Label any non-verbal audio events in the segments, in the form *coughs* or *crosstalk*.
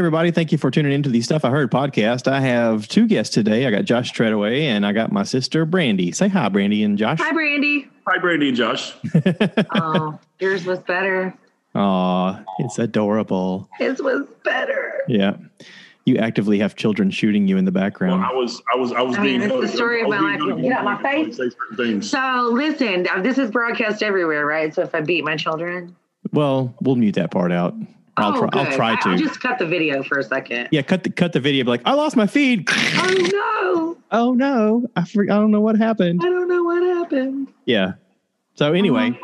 everybody. Thank you for tuning into the Stuff I Heard podcast. I have two guests today. I got Josh Treadaway and I got my sister, Brandy. Say hi, Brandy and Josh. Hi, Brandy. Hi, Brandy and Josh. *laughs* Oh, yours was better. Aw, it's adorable. His was better. Yeah. You actively have children shooting you in the Well, background. I was, I was, I was I mean, being. it's the story of my life. good. Get out my face. Say certain things. So listen, this is broadcast everywhere, right? So if I beat my children, well, we'll mute that part out. I'll oh, try. I'll try to. I'll just cut the video for a second. yeah, cut the cut the video. Be like, I lost my feed. *laughs* Oh no! oh no, I for, I don't know what happened. I don't know what happened. Yeah. So anyway,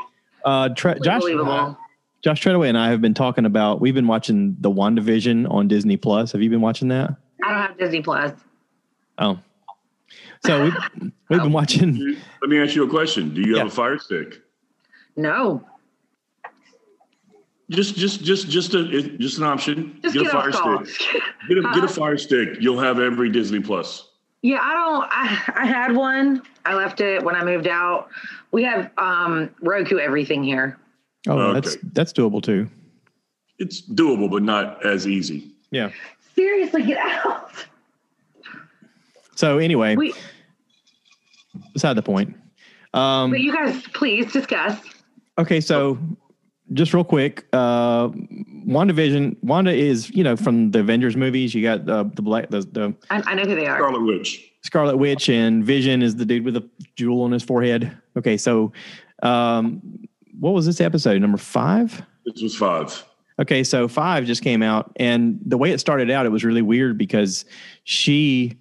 uh, Tre- Josh, Unbelievable. Josh Treadaway and I have been talking about. We've been watching the WandaVision on Disney Plus. Have you been watching that? I don't have Disney Plus. Oh, so we've, we've been *laughs* watching. Let me ask you a question. Do you Yeah. have a fire stick? No, Just, just, just, just a, just an option. just get, get, a off fire call. stick. *laughs* Get a, get a fire stick. You'll have every Disney Plus. Yeah, I don't. I, I had one. I left it when I moved out. We have um Roku everything here. Oh, Okay. that's that's doable too. It's doable, but not as easy. Yeah. Seriously, get out. So anyway, We, beside the point. Um, but you guys, please discuss. okay, so just real quick, uh, WandaVision. Wanda is you know from the Avengers movies. You got uh, the black the, the I, I know who they are. Scarlet Witch. Scarlet Witch and Vision is the dude with the jewel on his forehead. Okay, so um, what was this episode number five? This was five. Okay, so five just came out, and the way it started out, it was really weird because she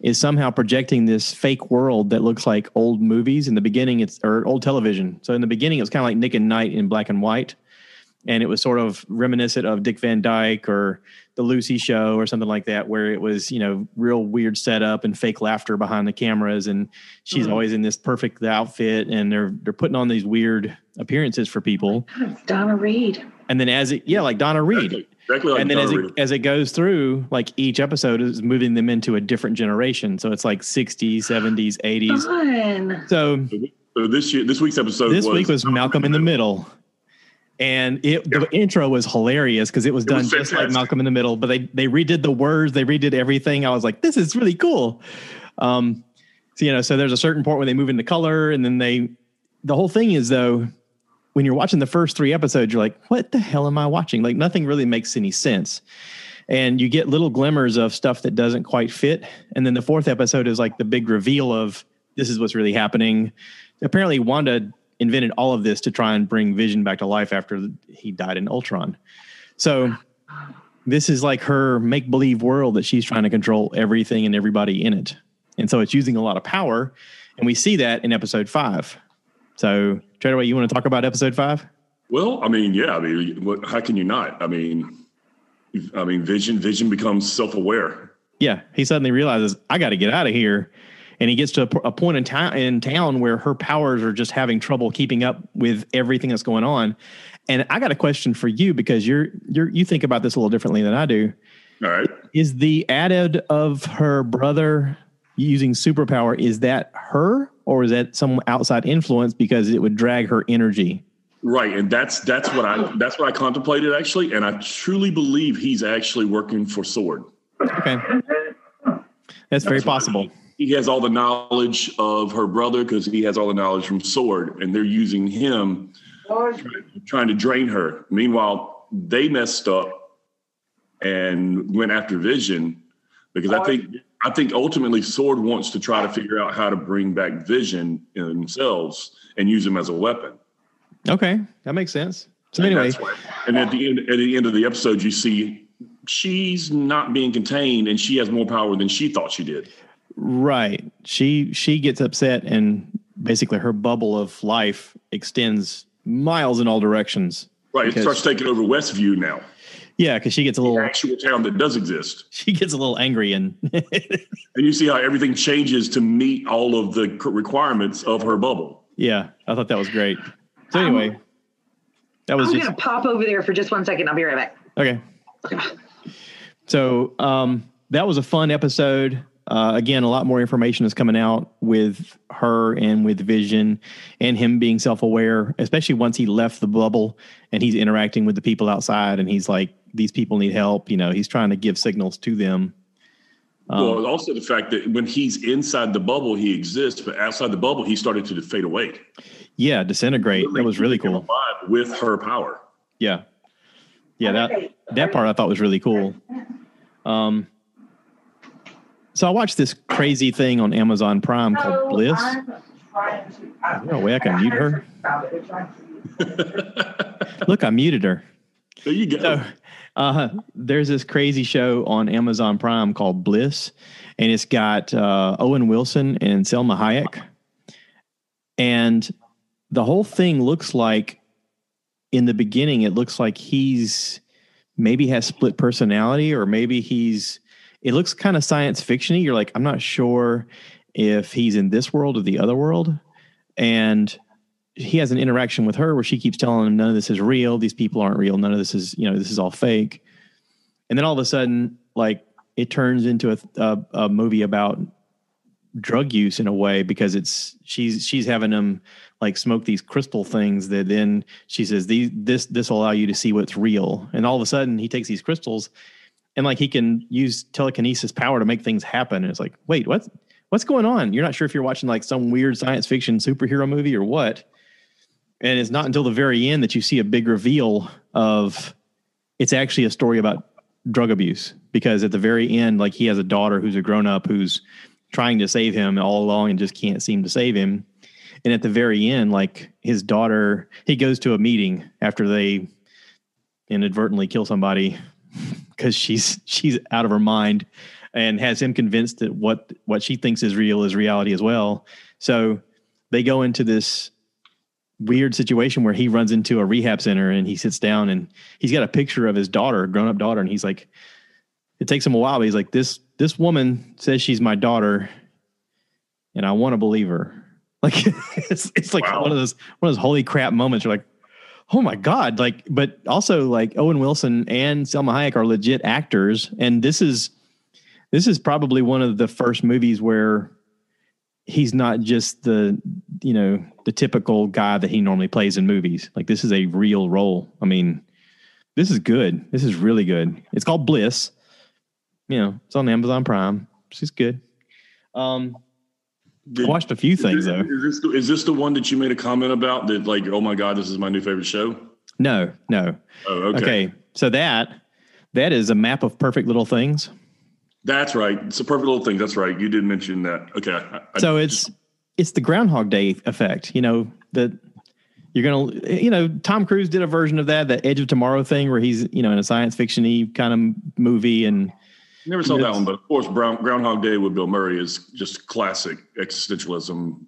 is somehow projecting this fake world that looks like old movies. In the beginning, it's or old television. So in the beginning, it was kind of like Nick at Nite in black and white, and it was sort of reminiscent of Dick Van Dyke or the Lucy Show or something like that, where it was you know real weird setup and fake laughter behind the cameras, and she's Mhm. always in this perfect outfit, and they're they're putting on these weird appearances for people. Donna Reed. And then as it, yeah, like Donna Reed. Exactly, exactly like and then as it, as it goes through, like each episode is moving them into a different generation. So it's like 60s, 70s, 80s. Fun. So So this year, this week's episode. this was week was Malcolm in the Middle. And it the intro was hilarious because it was It done was just like. Malcolm in the Middle, but they they redid the words, they redid everything. I was like, this is really cool. Um, so you know, so there's a certain point where they move into color, and then they the whole thing is though, when you're watching the first three episodes, you're like, what the hell am I watching? Like nothing really makes any sense. And you get little glimmers of stuff that doesn't quite fit. And then the fourth episode is like the big reveal of this is what's really happening. Apparently, Wanda invented all of this to try and bring Vision back to life after he died in Ultron. So this is like her make believe world that she's trying to control everything and everybody in it. And so it's using a lot of power. And we see that in episode five. So, Treadaway, you want to talk about episode five? Well, I mean, yeah. I mean, what, how can you not? I mean, I mean, Vision. Vision becomes self-aware. Yeah, he suddenly realizes I got to get out of here, and he gets to a, a point in town in town where her powers are just having trouble keeping up with everything that's going on. And I got a question for you because you're you're you think about this a little differently than I do. All right. Is the added of her brother using superpower is that her or is that some outside influence because it would drag her energy? Right, and that's that's what I that's what I contemplated actually, and I truly believe he's actually working for Sword. Okay, that's very That's what- possible. He has all the knowledge of her brother because he has all the knowledge from Sword, and they're using him trying to drain her. Meanwhile, they messed up and went after Vision because I think I think ultimately Sword wants to try to figure out how to bring back Vision in themselves and use him as a weapon. Okay, that makes sense. So And anyway, and at the end at the end of the episode, you see she's not being contained, and she has more power than she thought she did. Right. She she gets upset and basically her bubble of life extends miles in all directions. Right, it starts taking over Westview now, Yeah, because she gets a the little actual town that does exist, *laughs* she gets a little angry and *laughs* and you see how everything changes to meet all of the requirements of her bubble. yeah, I thought that was great. So anyway, that was I'm just gonna pop over there for just one second. I'll be right back. okay. So um, that was a fun episode. Uh, again, a lot more information is coming out with her and with Vision and him being self aware, especially once he left the bubble and he's interacting with the people outside and he's like these people need help. You know, he's trying to give signals to them. Um, well, also the fact that when he's inside the bubble, he exists, but outside the bubble, he started to fade away. Yeah, disintegrate. That was really cool. With her power. Yeah, yeah. That that part I thought was really cool. Um, so I watched this crazy thing on Amazon Prime called Bliss. No way I can mute her. *laughs* Look, I muted her. There you go. So, uh, there's this crazy show on Amazon Prime called Bliss, and it's got uh, Owen Wilson and Salma Hayek. And the whole thing looks like, in the beginning, it looks like he's maybe has split personality, or maybe he's. It looks kind of science fictiony. You're like, I'm not sure if he's in this world or the other world, and he has an interaction with her where she keeps telling him none of this is real. These people aren't real. None of this is you know this is all fake. And then all of a sudden like it turns into a, a, a movie about drug use in a way because it's she's she's having him like smoke these crystal things that then she says these this this will allow you to see what's real. And all of a sudden he takes these crystals and like he can use telekinesis power to make things happen. And it's like wait what what's going on? You're not sure if you're watching like some weird science fiction superhero movie or what and it's not until the very end that you see a big reveal of it's actually a story about drug abuse because at the very end like he has a daughter who's a grown up who's trying to save him all along and just can't seem to save him. And at the very end like his daughter he goes to a meeting after they inadvertently kill somebody *laughs* because she's she's out of her mind and has him convinced that what what she thinks is real is reality as well. So they go into this weird situation where he runs into a rehab center and he sits down and he's got a picture of his daughter, grown up daughter, and he's like, it takes him a while, but he's like, this this woman says she's my daughter, and I want to believe her. *laughs* Like it's it's like wow. one of those one of those holy crap moments. You're like, oh my god! Like, but also like Owen Wilson and Salma Hayek are legit actors, and this is this is probably one of the first movies where he's not just the you know the typical guy that he normally plays in movies. Like this is a real role. I mean this is good. This is really good. It's called bliss. You know it's on amazon prime. It's good. Um Did, I watched a few things is, though. is this, is this the one that you made a comment about that like oh my god this is my new favorite show? No no. Oh okay, okay. so that that is a map of perfect little things that's right. It's a perfect little thing. That's right. You did mention that. Okay. I, so it's it's the Groundhog Day effect. You know that you're gonna. You know, Tom Cruise did a version of that, the Edge of Tomorrow thing, where he's you know in a science fictiony kind of movie and. Never saw that one, but of course, Brown, Groundhog Day with Bill Murray is just classic existentialism.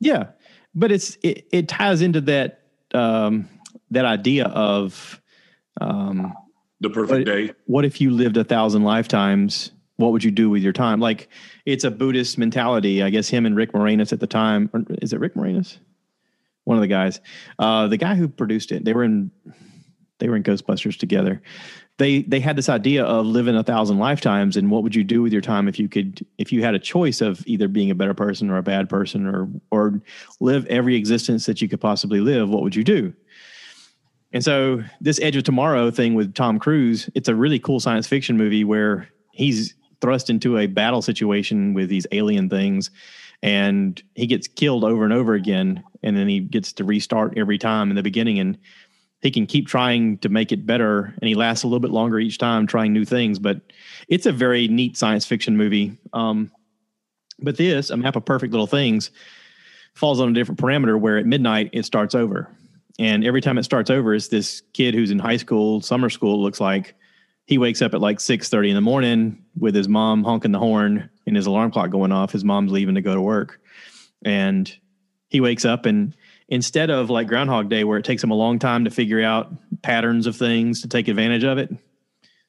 Yeah, but it's it, it ties into that um, that idea of um, the perfect day. What if you lived a thousand lifetimes what would you do with your time? Like it's a Buddhist mentality. I guess him and Rick Moranis at the time, is it Rick Moranis? One of the guys, uh, the guy who produced it, they were in, they were in Ghostbusters together. They they had this idea of living a thousand lifetimes, and what would you do with your time if you could, if you had a choice of either being a better person or a bad person, or or live every existence that you could possibly live? What would you do? And so this Edge of Tomorrow thing with Tom Cruise, it's a really cool science fiction movie where he's thrust into a battle situation with these alien things and he gets killed over and over again and then he gets to restart every time in the beginning and he can keep trying to make it better and he lasts a little bit longer each time trying new things but it's a very neat science fiction movie. Um, but this a map of perfect little things falls on a different parameter where at midnight it starts over. And every time it starts over it's this kid who's in high school summer school looks like he wakes up at like 6.30 in the morning with his mom honking the horn and his alarm clock going off. His mom's leaving to go to work. And he wakes up and instead of like groundhog day where it takes him a long time to figure out patterns of things to take advantage of it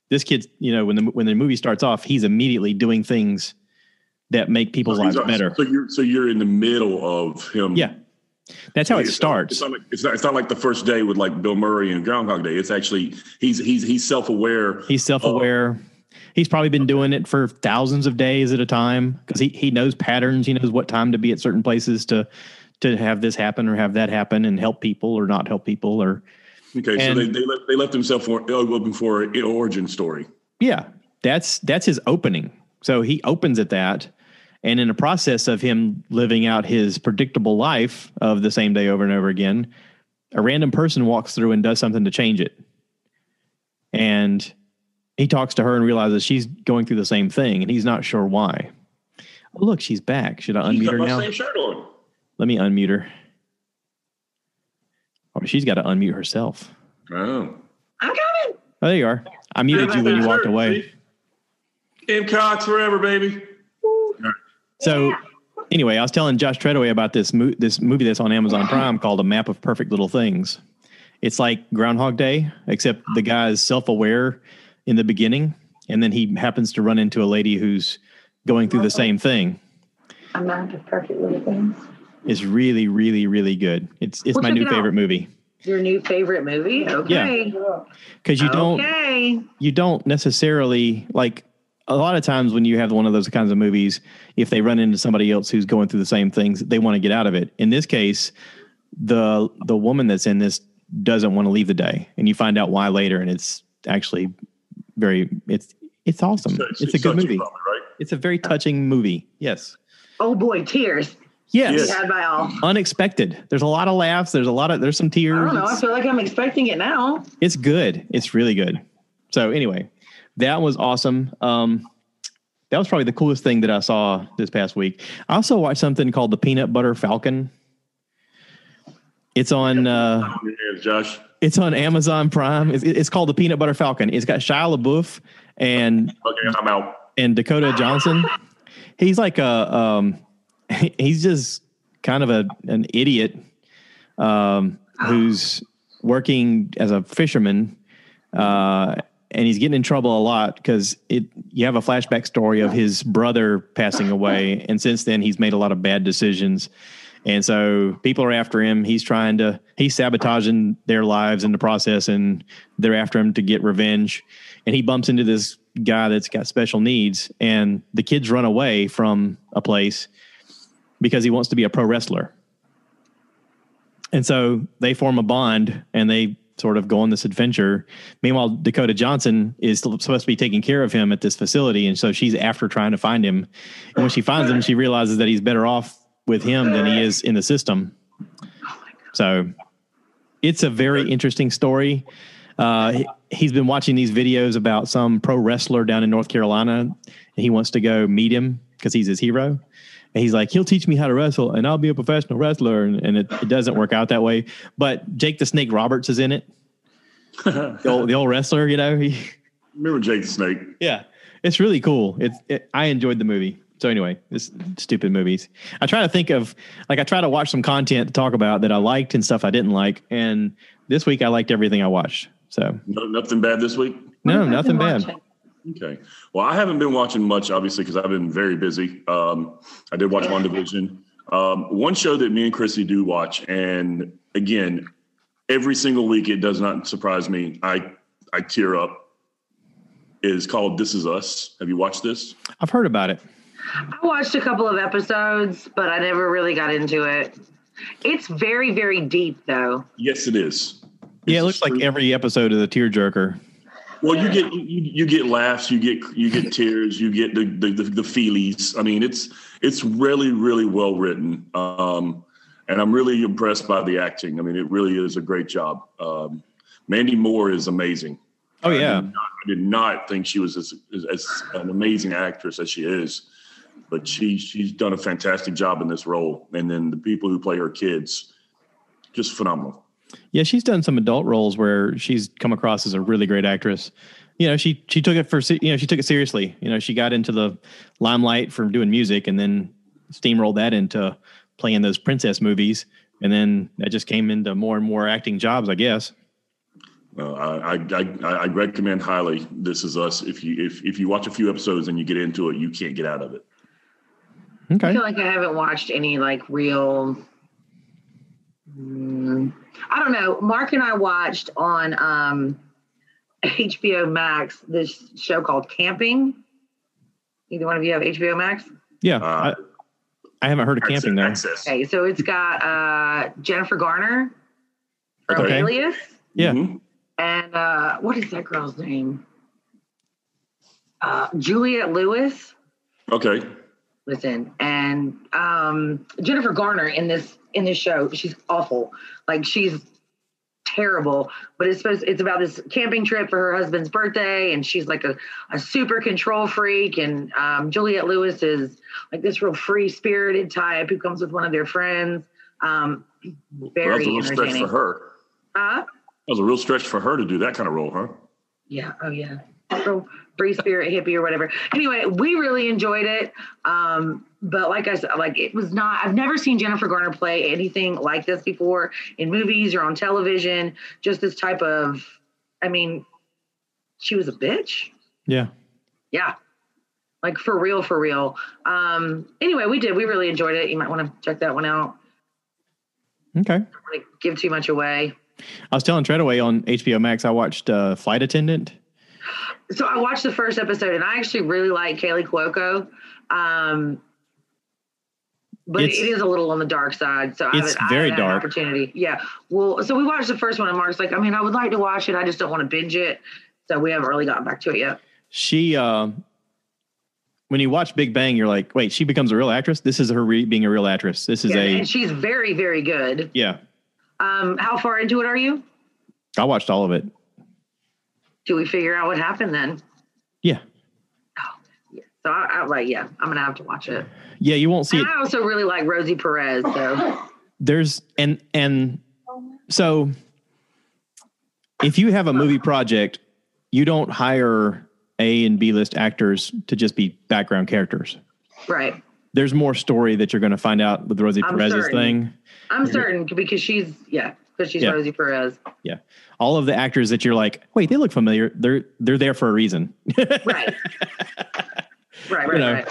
this kid you know when the when the movie starts off he's immediately doing things that make people's so lives better. so you're so you're in the middle of him yeah that's how it starts. It's not, like, it's, not, it's not like the first day with like Bill Murray and Groundhog Day. It's actually he's he's he's self aware. He's self aware. he's probably been doing it for thousands of days at a time because he he knows patterns. He knows what time to be at certain places to to have this happen or have that happen and help people or not help people or Okay, And- so they they left, they left himself for, uh, looking for an origin story. Yeah, that's that's his opening. So he opens at that, and in the process of him living out his predictable life of the same day over and over again, a random person walks through and does something to change it. And he talks to her and realizes she's going through the same thing, and he's not sure why. Oh, look, she's back. Should I He's unmute got her my now? same shirt on. Let me unmute her. Oh, she's got to unmute herself. Oh. I'm coming. Oh, there you are. I muted you when you walked away. M Cox forever, baby. So anyway, I was telling Josh Treadaway about this mo- this movie that's on Amazon Prime called A Map of Perfect Little Things. It's like Groundhog Day, except the guy is self aware in the beginning, and then he happens to run into a lady who's going through the same thing. I'm not just perfect little things. It's really, really, really good. It's it's Well, my new it favorite movie Your new favorite movie? Okay. because you don't Okay. you don't necessarily like a lot of times when you have one of those kinds of movies if they run into somebody else who's going through the same things they want to get out of it in this case the the woman that's in this doesn't want to leave the day and you find out why later and it's actually very it's it's awesome So it's, a good touching movie probably, right? it's a very touching movie yes Oh boy, tears. yes, Yes. Had by all. unexpected there's a lot of laughs there's a lot of there's some I tears don't know. I feel like I'm expecting it now. it's good. It's really good. So anyway, that was awesome. Um, that was probably the coolest thing that I saw this past week. I also watched something called the Peanut Butter Falcon. It's on uh, Josh. it's on Amazon Prime. It's, it's called the Peanut Butter Falcon. It's got Shia LaBeouf and Okay, I'm out. and Dakota Johnson. He's like a um, *laughs* he's just kind of a an idiot um, who's working as a fisherman, uh, and he's getting in trouble a lot because it. You have a flashback story of his brother passing away, *laughs* and since then he's made a lot of bad decisions. And so people are after him. He's trying to, he's sabotaging their lives in the process, and they're after him to get revenge. And he bumps into this guy that's got special needs, and the kids run away from a place because he wants to be a pro wrestler. And so they form a bond and they sort of go on this adventure. Meanwhile, Dakota Johnson is supposed to be taking care of him at this facility. And so she's after trying to find him. And when she finds him, she realizes that he's better off with him than he is in the system. So it's a very interesting story. Uh, he's been watching these videos about some pro wrestler down in North Carolina, and he wants to go meet him because he's his hero. And he's like, he'll teach me how to wrestle, and I'll be a professional wrestler. And, and it, it doesn't work out that way. But Jake the Snake Roberts is in it, the old, the old wrestler. You know, he *laughs* Remember Jake the Snake? yeah, it's really cool. It's it, I enjoyed the movie. So anyway, this stupid movies. I try to think of like I try to watch some content to talk about that I liked and stuff I didn't like. And this week I liked everything I watched. So No, nothing bad this week? no, nothing bad. watching. Okay. Well, I haven't been watching much, obviously, because I've been very busy. Um, I did watch WandaVision. Um, one show that me and Chrissy do watch, and again, every single week it does not surprise me. I I tear up. Is called This Is Us. Have you watched this? I've heard about it. I watched a couple of episodes, but I never really got into it. It's very, very deep, though. Yes, it is. Yeah, it looks is like every episode is a tearjerker. Well, you get you, you get laughs, you get you get *laughs* tears, you get the the, the, the feelies. I mean, it's it's really really well written, um, and I'm really impressed by the acting. I mean, it really is a great job. Um, Mandy Moore is amazing. Oh yeah, I did not, I did not think she was as, as, as an amazing actress as she is, but she she's done a fantastic job in this role. And then the people who play her kids, just phenomenal. Yeah. She's done some adult roles where she's come across as a really great actress. You know, she she took it for you know she took it seriously. You know, she got into the limelight from doing music, and then steamrolled that into playing those princess movies, and then that just came into more and more acting jobs, I guess. I, I, I, I recommend highly This Is Us. If you if, if you watch a few episodes and you get into it, you can't get out of it. Okay. I feel like I haven't watched any like real. Mm, I don't know. Mark and I watched on um, HBO Max this show called Camping. Either one of you have HBO Max? Yeah, Uh, I, I haven't heard of camping Access- there. Okay, so it's got uh, Jennifer Garner from Okay. Alias. Yeah. Mhm. and uh, what is that girl's name? Uh, Juliette Lewis. Okay. Listen, and um, Jennifer Garner in this in this show, she's awful. Like she's terrible. But it's supposed it's about this camping trip for her husband's birthday, and she's like a, a super control freak. And um, Juliette Lewis is like this real free spirited type who comes with one of their friends. Um, Well, that very was a real stretch for her. Huh? That was a real stretch for her to do that kind of role, huh? Yeah. Oh, yeah. So free spirit hippie or whatever. Anyway, we really enjoyed it. Um, but like I said, like it was not. I've never seen Jennifer Garner play anything like this before in movies or on television. Just this type of. I mean, she was a bitch. Yeah. Yeah. Like for real, for real. Um, anyway, we did. We really enjoyed it. You might want to check that one out. Okay. I Don't wanna give too much away. I was telling Treadaway on HBO Max, I watched uh, Flight Attendant. So I watched the first episode and I actually really like Kaley Cuoco. Um, but It's- it is a little on the dark side. So I It's haven't, very I haven't had an dark. opportunity. Yeah. Well, so we watched the first one and Mark's like, I mean, I would like to watch it. I just don't want to binge it. So we haven't really gotten back to it yet. She, uh, when you watch Big Bang, you're like, wait, she becomes a real actress. This is her re- being a real actress. This is Yeah, a and she's very, very good. yeah. Um, how far into it are you? I watched all of it. Do we figure out what happened then? Yeah, Oh, Yeah. So I, I like, yeah, I'm gonna have to watch it. yeah. You won't see And it. I also really like Rosie Perez. So There's and and so if you have a movie project, you don't hire A and B list actors to just be background characters. right. There's more story that you're going to find out with Rosie I'm Perez's certain. thing. I'm certain because she's yeah, because she's Yeah. Rosie Perez. Yeah, all of the actors that you're like, wait, they look familiar. They're they're there for a reason. Right. *laughs* right, right, You know, right.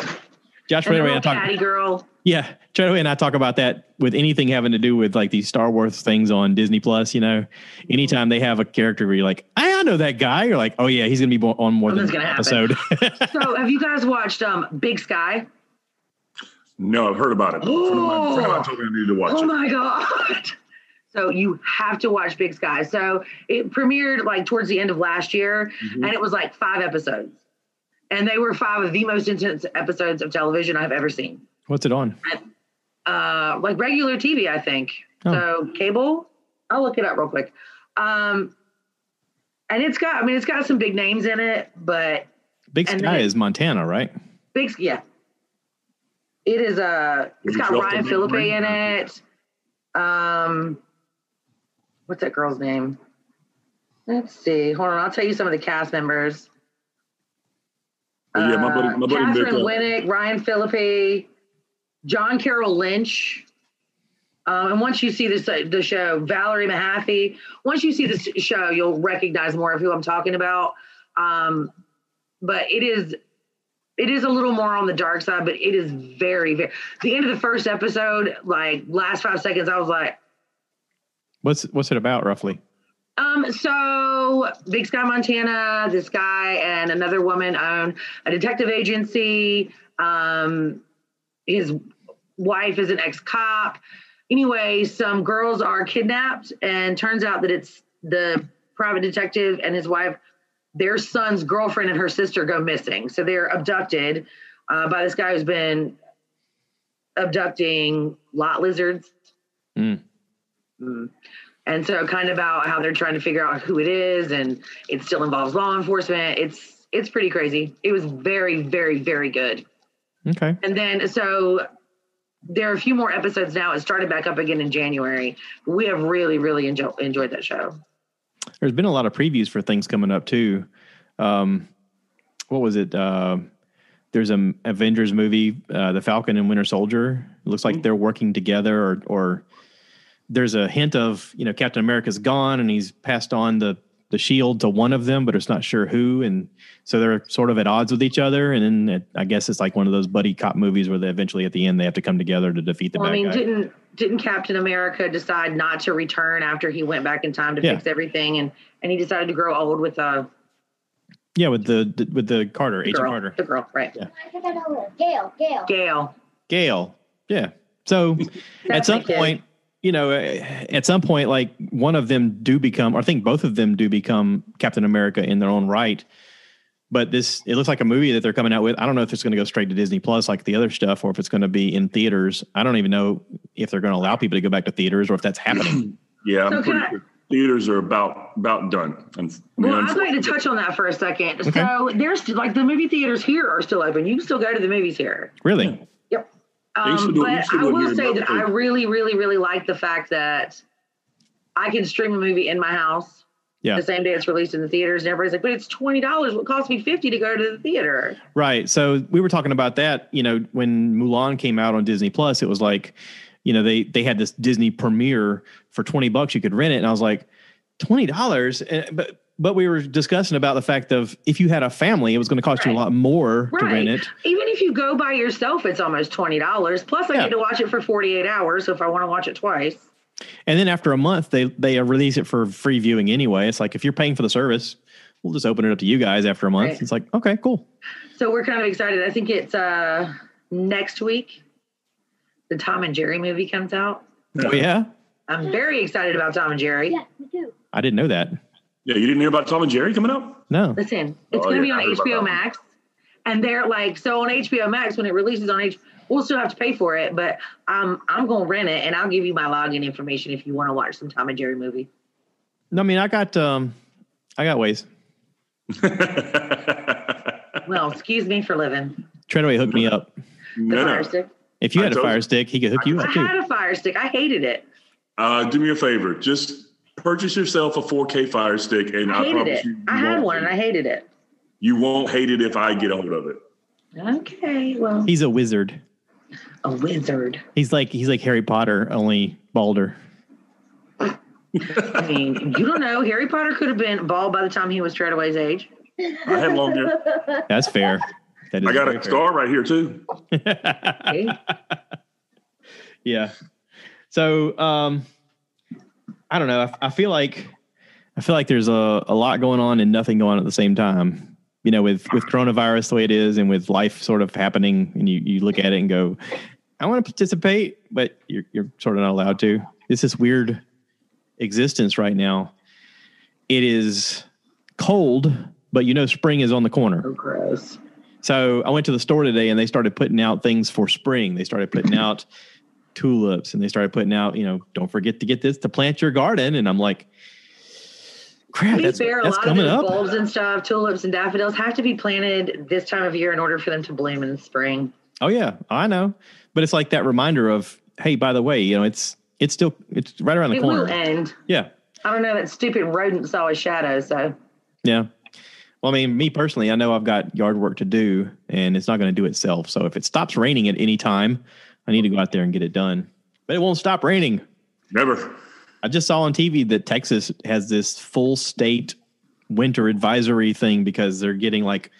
Josh And and I talk. catty girl. Yeah, Treadaway and I talk about that with anything having to do with like these Star Wars things on Disney Plus. You know, anytime they have a character where you're like, I, I know that guy. You're like, oh yeah, he's gonna be on more than Something's one gonna episode. *laughs* *laughs* So have you guys watched um Big Sky? No, I've heard about it. A friend of mine, friend of mine told me I needed to watch Oh it. my god. So you have to watch Big Sky. So it premiered like towards the end of last year Mhm. and it was like five episodes. And they were five of the most intense episodes of television I've ever seen. What's it on? uh like regular TV, I think. Oh. So cable. I'll look it up real quick. Um and it's got I mean it's got some big names in it, but Big Sky is Montana, right? big Sky, yeah. It is uh it's got Ryan Phillippe in it. Um what's that girl's name? Let's see. Hold on, I'll tell you some of the cast members. Oh, yeah, my buddy- Uh, my buddy Katheryn uh, Winnick, Ryan Phillippe, John Carroll Lynch. Um, and once you see this uh, the show, Valerie Mahaffey. Once you see this show, you'll recognize more of who I'm talking about. Um, but it is it is a little more on the dark side, but it is very very. The end of the first episode, like last five seconds, I was like, What's what's it about roughly? um, so Big Sky, Montana, this guy and another woman own a detective agency. Um, his wife is an ex cop. Anyway, some girls are kidnapped, and turns out that it's the private detective and his wife. Their son's girlfriend and her sister go missing, so they're abducted uh, by this guy who's been abducting lot lizards. Mm. Mm. And so, kind of about how they're trying to figure out who it is, and it still involves law enforcement. It's it's pretty crazy. It was very, very, very good. Okay. And then, so there are a few more episodes now. It started back up again in January. We have really, really enjoy, enjoyed that show. There's been a lot of previews for things coming up too. Um, what was it? Uh, there's an Avengers movie, uh, The Falcon and Winter Soldier. It looks like they're working together, or or there's a hint of you know Captain America's gone and he's passed on the the shield to one of them, but it's not sure who, and so they're sort of at odds with each other. And then it, I guess it's like one of those buddy cop movies where they eventually at the end they have to come together to defeat the Well, I mean, guy. didn't didn't Captain America decide not to return after he went back in time to Yeah. fix everything, and and he decided to grow old with a yeah, with the with the Carter, Agent girl, Carter. the girl, right? Yeah. I think I know her. Gail, Gail. Gail. Gail. Yeah. So *laughs* at some my kid. point, you know, uh, at some point, like one of them do become, or I think both of them do become Captain America in their own right. But this, it looks like a movie that they're coming out with. I don't know if it's going to go straight to Disney Plus like the other stuff, or if it's going to be in theaters. I don't even know if they're going to allow people to go back to theaters or if that's happening. *clears throat* Yeah, So I'm can sure theaters are about about done. And, I mean, Well, I'd unfortunately- like to touch on that for a second. So there's like the movie theaters here are still open. You can still go to the movies here. really? Yep. They used to Um, do but I will say that I really, really, really like the fact that I can stream a movie in my house Yeah. the same day it's released in the theaters, and everybody's like, "But it's twenty dollars. What cost me fifty to go to the theater?" Right. So we were talking about that, you know, when Mulan came out on Disney Plus, it was like, you know, they they had this Disney premiere for 20 bucks you could rent it and I was like, $20? But but we were discussing about the fact of if you had a family, it was going to cost you a lot more to Right. rent it. Even if you go by yourself, it's almost twenty dollars. Plus, I Yeah. get to watch it for forty-eight hours. So if I want to watch it twice, And then after a month, they they release it for free viewing anyway. It's like if you're paying for the service, we'll just open it up to you guys after a month. Right. It's like, okay, cool. so we're kind of excited. I think it's uh next week. The Tom and Jerry movie comes out. Oh yeah. I'm very excited about Tom and Jerry. Yeah, me too. I didn't know that. Yeah, you didn't hear about Tom and Jerry coming up? No. Listen, it's Oh, going to yeah, be on HBO. Max, and they're like, so on HBO Max when it releases on H, we'll still have to pay for it, but um, I'm going to rent it, and I'll give you my login information if you want to watch some Tom and Jerry movie. No, I mean I got um I got ways. *laughs* Well, excuse me for living. Treadaway hooked me up. The no, Fire no. Stick. If you had a told fire you. stick, he could hook you I up too. had a Fire Stick. I hated it. Uh, do me a favor. Just purchase yourself a 4K Fire Stick, and I I, hated promise it. you, you I had one, and I hated it. You won't hate it if I get a hold of it. Okay, well, He's a wizard. a wizard. He's like he's like Harry Potter, only balder. I mean, you don't know. Harry Potter could have been bald by the time he was Treadaway's age. I had long hair. That's fair. That is I got very a fair. scar right here too. *laughs* Okay? yeah. So um I don't know. I, I feel like I feel like there's a, a lot going on and nothing going on at the same time. You know, with with coronavirus the way it is and with life sort of happening and you, you look at it and go, I want to participate, but you're you're sort of not allowed to. It's this weird existence right now. It is cold, but you know spring is on the corner. Oh, gross. So I went to the store today and they started putting out things for spring. They started putting out tulips and they started putting out, you know, don't forget to get this to plant your garden. And I'm like, crap, To that's, fair, a that's lot of coming up. bulbs and stuff, tulips and daffodils have to be planted this time of year in order for them to bloom in the spring. Oh yeah, I know. But it's like that reminder of, hey, by the way, you know, it's it's still it's right around the It corner. will end. Yeah. I don't know. That stupid rodent saw a shadow. So Yeah. Well, I mean, me personally, I know I've got yard work to do and it's not going to do itself. So if it stops raining at any time, I need to go out there and get it done. But it won't stop raining. Never. I just saw on TV that Texas has this full state winter advisory thing because they're getting like,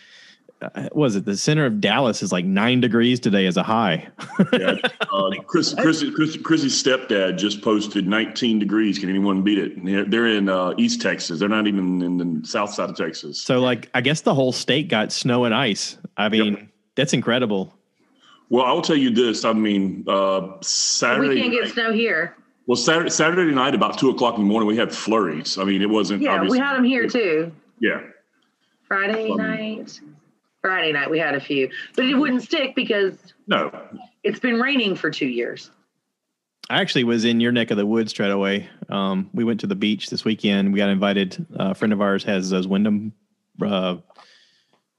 uh, was it the center of Dallas is like nine degrees today as a high? *laughs* Yeah. Uh, Chris, Chris, Chris, Chrissy's stepdad just posted 19 degrees. Can anyone beat it? They're, they're in uh, East Texas. They're not even in the south side of Texas. so like, I guess the whole state got snow and ice. I mean, that's incredible. Well, I will tell you this. I mean, uh, Saturday. we can't get night- snow here. well, Saturday, Saturday night, about two o'clock in the morning, we had flurries. I mean, it wasn't. Yeah, we had them here too. Yeah. Friday Um, night. Friday night we had a few, but it wouldn't stick because No. it's been raining for two years. I actually was in your neck of the woods Treadaway. Um, we went to the beach this weekend. We got invited. Uh, a friend of ours has those Wyndham, uh,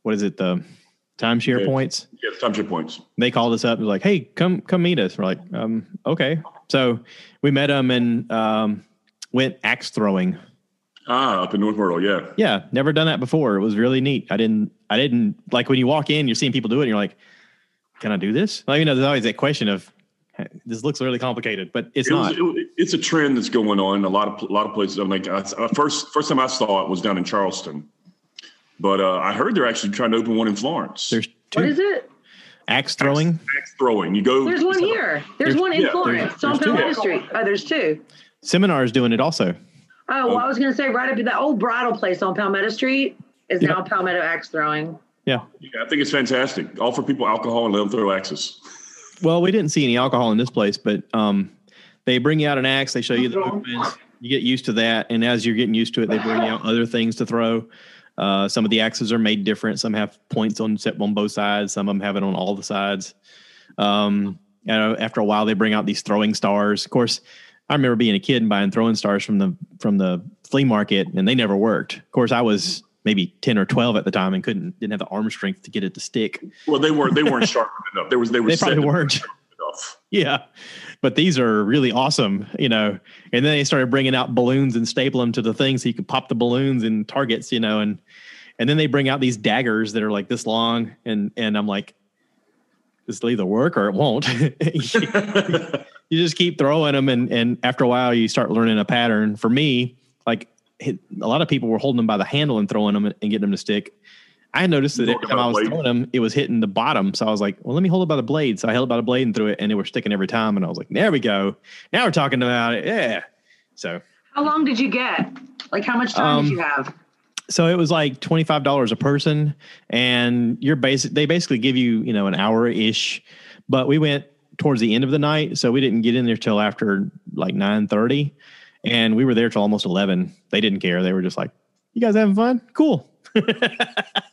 what is it? The timeshare Yeah. points. Yeah, time your points. they called us up and was like, "Hey, come come meet us." We're like, um, "Okay." So we met them and um, went axe throwing. Ah, up in North Myrtle. Yeah. Yeah, never done that before. It was really neat. I didn't. I didn't like when you walk in, you're seeing people do it, and you're like, "Can I do this?" Like, you know, there's always that question of, "This looks really complicated," but it's It was, not. it- it's a trend that's going on in a lot of a lot of places. I'm like, I- first first time I saw it was down in Charleston, but uh, I heard they're actually trying to open one in Florence. There's two is it? axe throwing. axe throwing. You go. There's one here. There's, There's- one in yeah, Florence. there's- It's on there's two. Palmetto Street. Oh, there's two. Seminars doing it also. Oh, well, I was going to say right up at that old bridal place on Palmetto Street is Yeah. now Palmetto Axe Throwing. Yeah. Yeah, I think it's fantastic. Offer people alcohol and let them throw axes. Well, we didn't see any alcohol in this place, but um, they bring you out an axe, they show you the movements, you get used to that, and as you're getting used to it, they bring you out other things to throw. Uh, some of the axes are made different. Some have points on on both sides. Some of them have it on all the sides. Um, and after a while, they bring out these throwing stars. Of course, I remember being a kid and buying throwing stars from the from the flea market, and they never worked. Of course, I was maybe ten or twelve at the time and couldn't didn't have the arm strength to get it to stick. Well, they weren't they weren't sharp *laughs* enough. There was they were they probably weren't. *laughs* Enough. Yeah, but these are really awesome, you know. And then they started bringing out balloons and staple them to the thing so you could pop the balloons and targets, you know. And and then they bring out these daggers that are like this long, and and I'm like, this will either work or it won't. *laughs* *laughs* you just keep throwing them, and and after a while, you start learning a pattern. For me, like a lot of people were holding them by the handle and throwing them and getting them to stick. I noticed that every time I was blade. throwing them, it was hitting the bottom. So I was like, well, let me hold it by the blade. So I held it by the blade and threw it, and it was sticking every time. And I was like, there we go. Now we're talking about it. Yeah. So how long did you get? Like, how much time um, did you have? So it was like twenty five dollars a person, and you're basic. They basically give you, you know, an hour ish. But we went towards the end of the night, so we didn't get in there till after like nine thirty, and we were there till almost eleven. They didn't care. They were just like, "You guys having fun? Cool." *laughs*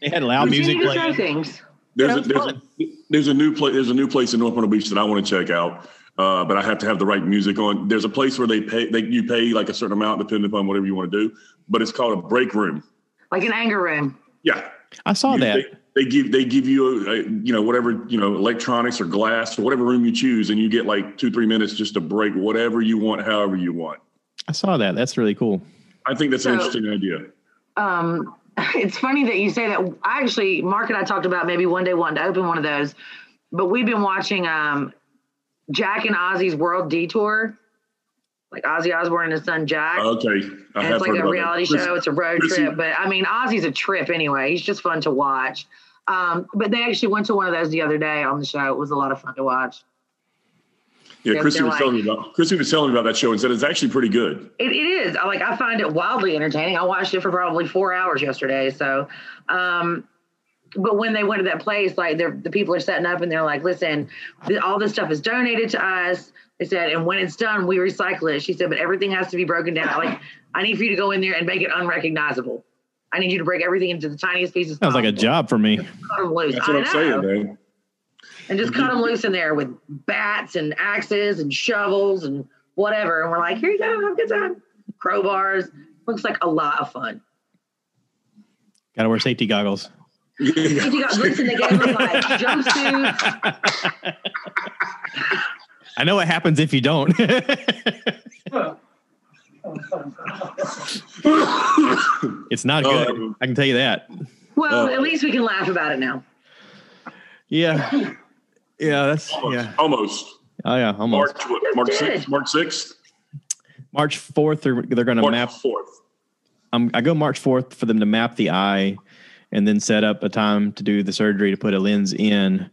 they had loud music playing. Things. There's a, there's, a, there's a new place. There's a new place in North Myrtle Beach that I want to check out. Uh, but I have to have the right music on. There's a place where they pay, they, you pay like a certain amount depending upon whatever you want to do, but it's called a break room. Like an anger room. Yeah. I saw you, that. They, they, give, they give you, a, a, you know, whatever, you know, electronics or glass or whatever room you choose. And you get like two, three minutes just to break whatever you want, however you want. I saw that. That's really cool. I think that's so, an interesting idea. Um, *laughs* it's funny that you say that. I actually, Mark and I talked about maybe one day wanting to open one of those, but we've been watching um, Jack and Ozzy's World Detour, like Ozzy Osbourne and his son Jack. Okay, it's like a reality show. It's a road trip, but I mean Ozzy's a trip anyway. He's just fun to watch. Um, but they actually went to one of those the other day on the show. It was a lot of fun to watch. Yeah, Chrissy was like, telling me about Chrissy was telling me about that show and said it's actually pretty good. It, it is. I like I find it wildly entertaining. I watched it for probably four hours yesterday. So um, but when they went to that place, like the people are setting up and they're like, listen, all this stuff is donated to us. They said, and when it's done, we recycle it. She said, but everything has to be broken down. Like, I need for you to go in there and make it unrecognizable. I need you to break everything into the tiniest pieces. Sounds possible. like a job for me. Cut them loose. That's what I am saying, man. And just cut them loose in there with bats and axes and shovels and whatever. And we're like, here you go, have a good time. Crowbars. Looks like a lot of fun. Got to wear safety goggles. Yeah. You got listen, they gave them like jumpsuits. I know what happens if you don't. *laughs* it's not good. Um, I can tell you that. Well, uh, at least we can laugh about it now. Yeah. Yeah, that's almost, yeah. Almost. Oh yeah, almost. March what, March sixth. March sixth. March fourth. They're they're going to map. Fourth. Um, I go March fourth for them to map the eye and then set up a time to do the surgery to put a lens in.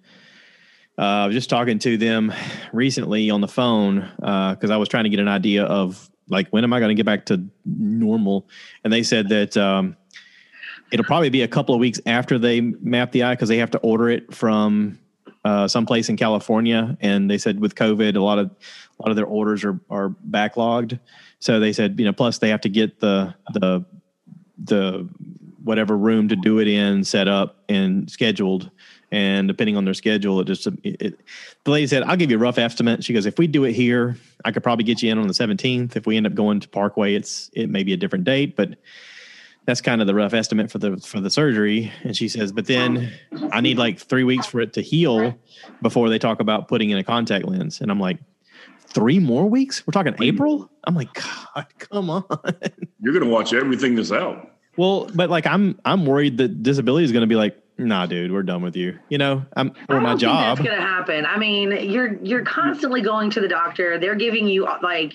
Uh, I was just talking to them recently on the phone because uh, I was trying to get an idea of like when am I going to get back to normal, and they said that um, it'll probably be a couple of weeks after they map the eye because they have to order it from uh, someplace in California, and they said with COVID, a lot of a lot of their orders are are backlogged. So they said, you know, plus they have to get the the the whatever room to do it in set up and scheduled. And depending on their schedule it just it, it, the lady said i'll give you a rough estimate. She goes if we do it here i could probably get you in on the 17th if we end up going to parkway it's it may be a different date but that's kind of the rough estimate for the for the surgery and she says but then i need like three weeks for it to heal before they talk about putting in a contact lens and i'm like three more weeks we're talking april i'm like god *laughs* come on you're gonna watch everything that's out well, but like I'm I'm worried that disability is going to be like, nah, dude, we're done with you. You know, I'm or my job. that's going to happen. I mean, you're you're constantly going to the doctor. They're giving you like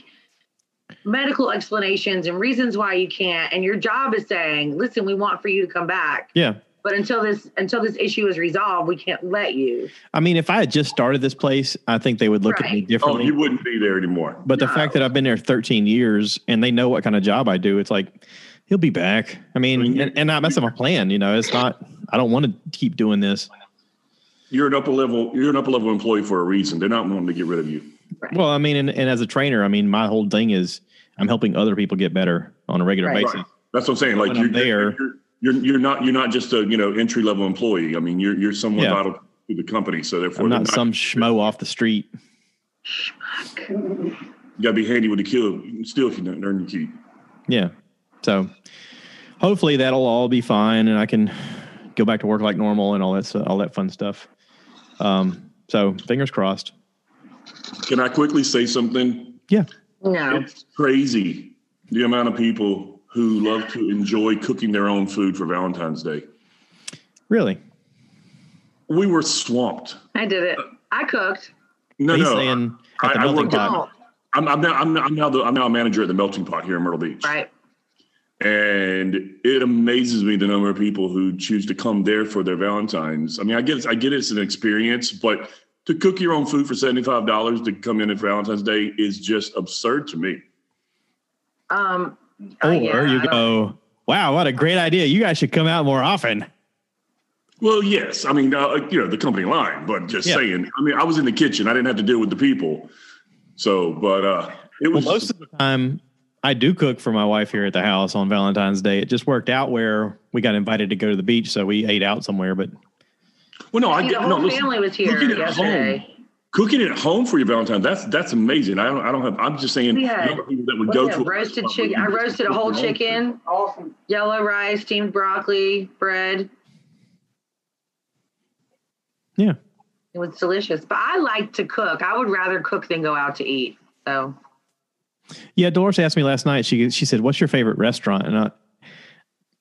medical explanations and reasons why you can't, and your job is saying, listen, we want for you to come back. Yeah. But until this until this issue is resolved, we can't let you. I mean, if I had just started this place, I think they would look right. at me oh, differently. Oh, you wouldn't be there anymore. But no. the fact that I've been there 13 years and they know what kind of job I do, it's like he'll be back. I mean, and, and that's my plan. You know, it's not. I don't want to keep doing this. you're an upper level you're an upper level employee for a reason. They're not wanting to get rid of you. Well, I mean, and, and as a trainer, I mean, my whole thing is I'm helping other people get better on a regular Right. basis. Right. That's what I'm saying. Like When you're I'm there- You're, you're you're not you're not just a you know entry level employee. I mean, you're you're someone Yeah. vital to the company. So therefore, I'm they're not some schmo off the street. you got to be handy with the kill. Still, if you don't earn your keep. Yeah. So hopefully that'll all be fine and I can go back to work like normal and all that all that fun stuff. Um, so fingers crossed. Can I quickly say something? Yeah. No. It's crazy the amount of people who love to enjoy cooking their own food for Valentine's Day. Really? We were swamped. I did it. I cooked. No, He's no. saying at the I- I melting worked at- pot. Don't. I'm, I'm now I'm, I'm now the, I'm now a manager at the Melting Pot here in Myrtle Beach. Right. and it amazes me the number of people who choose to come there for their Valentines. I mean, I get I get it's an experience, but to cook your own food for seventy five dollars to come in at Valentine's Day is just absurd to me. Um. Oh, uh, yeah, there you go. Wow, what a great idea. You guys should come out more often. Well, yes, I mean, uh, you know, the company line, but just Yeah. saying. I mean, I was in the kitchen; I didn't have to deal with the people. So, but uh, it Well, was most of the time, I do cook for my wife here at the house on Valentine's Day. It just worked out where we got invited to go to the beach, so we ate out somewhere. But well, no, I See, get the no. listen, family was here cooking at yesterday. home, cooking at home for your Valentine. That's that's amazing. I don't I don't have. I'm just saying. We the had- people that would go is to it? roasted chicken. I roasted a whole chicken, Awesome. yellow rice, steamed broccoli, bread. yeah, It was delicious. But I like to cook. I would rather cook than go out to eat. So yeah. Dolores asked me last night. She she said, "What's your favorite restaurant?" And I,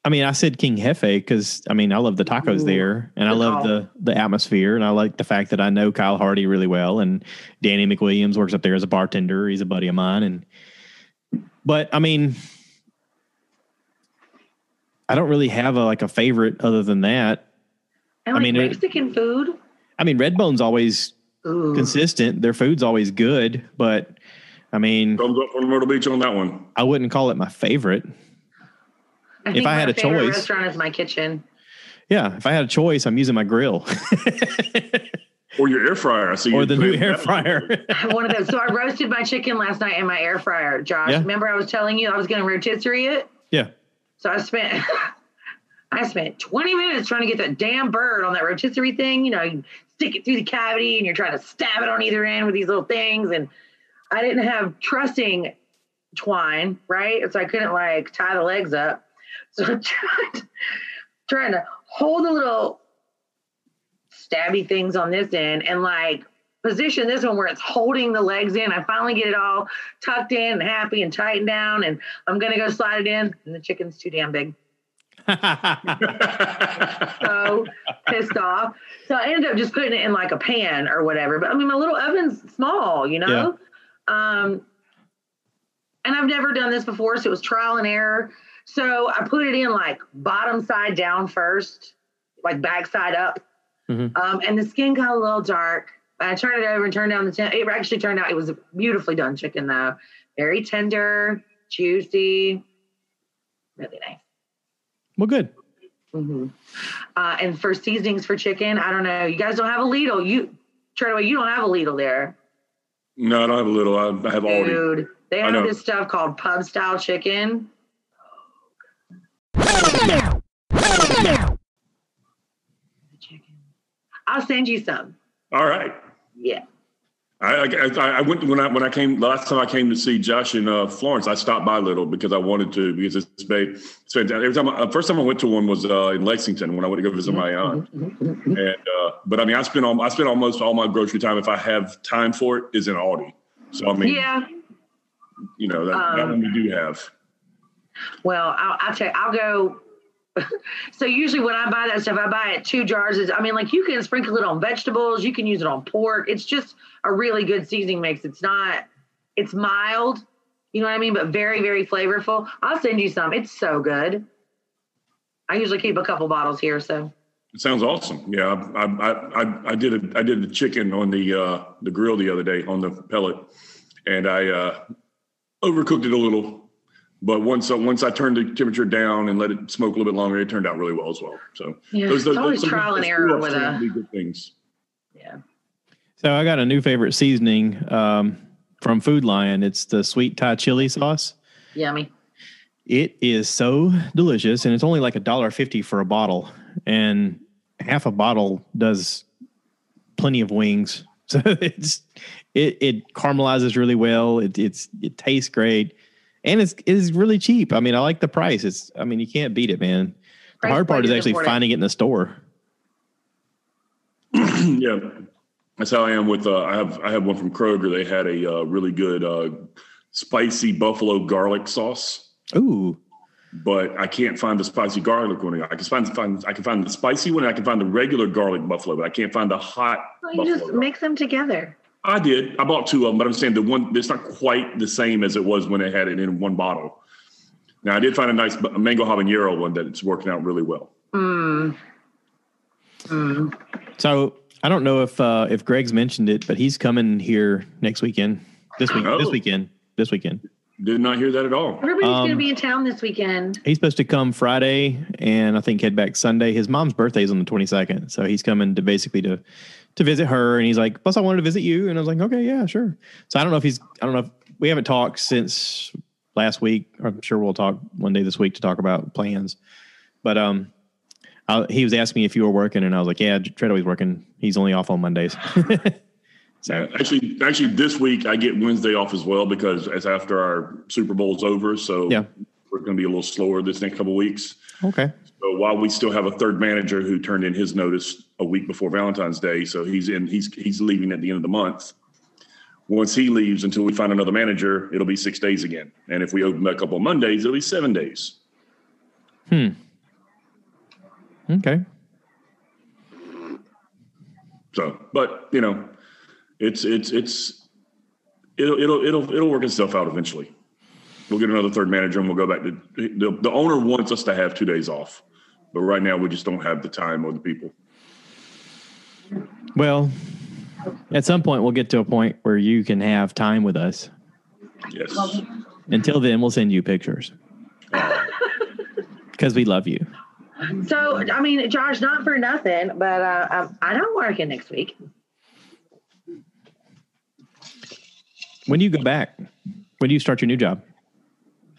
I mean, I said King Hefe because I mean I love the tacos Ooh, there, and I love the the atmosphere, and I like the fact that I know Kyle Hardy really well, and Danny McWilliams works up there as a bartender. He's a buddy of mine, and but I mean. I don't really have a like a favorite other than that. I like mean, it- Mexican food. I mean, Redbone's always Ooh. consistent. Their food's always good, but I mean, Thumbs up from Myrtle Beach on that one. I wouldn't call it my favorite. I if think I my had a favorite choice- restaurant is my kitchen. Yeah, if I had a choice, I'm using my grill Or your air fryer. I see. or the new air fryer. *laughs* One of those. So I roasted my chicken last night in my air fryer. Josh, Yeah. remember I was telling you I was going to rotisserie it? yeah, So I spent *laughs* I spent 20 minutes trying to get that damn bird on that rotisserie thing. You know, you stick it through the cavity and you're trying to stab it on either end with these little things. And I didn't have trussing twine, right? So I couldn't like tie the legs up. So I'm *laughs* trying, trying to hold the little stabby things on this end and like position this one where it's holding the legs in. I finally get it all tucked in and happy and tightened down. And I'm going to go slide it in. And the chicken's too damn big. *laughs* so pissed off. So I ended up just putting it in like a pan or whatever. But I mean, my little oven's small, you know? Um, and I've never done this before, so it was trial and error. So I put it in like bottom side down first, like back side up. Mhm. Um, and the skin got a little dark. I turned it over and turned down the temp. It actually turned out it was a beautifully done chicken though. Very tender, juicy, really nice. well, good. hmm Uh, and for seasonings for chicken, I don't know. You guys don't have a Lidl. You Treadaway, you don't have a Lidl there, no, I don't have a Lidl. I I have Aldi. dude. They have this stuff called pub style chicken. I'll send you some. All right. Yeah. I, I, I went when I when I came last time I came to see Josh in uh, Florence. I stopped by a Lidl because I wanted to because it's, ba- it's fantastic. Every time, I, uh, first time I went to one was uh, in Lexington when I went to go visit my aunt. And uh, but I mean, I spend all, I spend almost all my grocery time if I have time for it is in Aldi. So I mean, Yeah. you know that, that Um, one we do have. Well, I'll, I'll tell you, I'll go. *laughs* so usually when I buy that stuff, I buy it two jars. Is I mean, like you can sprinkle it on vegetables, you can use it on pork. It's just a really good seasoning mix. It's not, it's mild, you know what I mean, but very, very flavorful. I'll send you some. It's so good. I usually keep a couple bottles here, so It sounds awesome. Yeah, I I, I, I did a, I did the chicken on the uh, the grill the other day on the pellet, and I uh, overcooked it a little. But once uh, once I turned the temperature down and let it smoke a little bit longer, it turned out really well as well. So yeah, those- it's always those- trial and error with tend a be good things. Yeah. So I got a new favorite seasoning um, from Food Lion. It's the sweet Thai chili sauce. Yummy. It is so delicious, and it's only like a dollar fifty for a bottle, and half a bottle does plenty of wings. *laughs* So it's it it caramelizes really well. It it's it tastes great, and it's it is really cheap. I mean, I like the price. It's I mean, you can't beat it, man. The Price hard part is is actually important. finding it in the store. *clears throat* yeah, that's how I am with. Uh, I have I have one from Kroger. They had a uh, really good uh, spicy buffalo garlic sauce, Ooh, but I can't find the spicy garlic one. I can find, find I can find the spicy one. And I can find the regular garlic buffalo, but I can't find the hot. Well, you buffalo just garlic. mix them together. I did. I bought two of them, but I'm saying the one it's not quite the same as it was when they had it in one bottle. Now I did find a nice mango habanero one that it's working out really well. Mm. Mm. so I don't know if uh, if Greg's mentioned it, but he's coming here next weekend. This week, this Oh. weekend, this weekend. Did not hear that at all. Everybody's going to Um, be in town this weekend. He's supposed to come Friday and I think head back Sunday. His mom's birthday is on the 22nd. So he's coming to basically to to visit her and he's like, "Plus I wanted to visit you." And I was like, "Okay, yeah, sure." So I don't know if he's I don't know if we haven't talked since last week. I'm sure we'll talk one day this week to talk about plans. But um I, he was asking me if you were working and I was like, "Yeah, Treadaway's working. He's only off on Mondays." *laughs* Yeah, actually, actually, this week I get Wednesday off as well because it's after our Super Bowl's over. So Yeah. we're going to be a little slower this next couple of weeks. okay. So while we still have a third manager who turned in his notice a week before Valentine's Day, so he's in, he's he's leaving at the end of the month. Once he leaves, until we find another manager, it'll be six days again. And if we open back up on Mondays, it'll be seven days. Hmm. Okay. So, but you know, it's it's it's it'll it'll it'll it'll work itself out eventually. We'll get another third manager and we'll go back to the the owner wants us to have two days off, but right now we just don't have the time or the people. Well, at some point we'll get to a point where you can have time with us. Yes. Until then, we'll send you pictures *laughs* because we love you. So, I mean, Josh, not for nothing, but uh, I don't work in next week. When do you go back? When do you start your new job?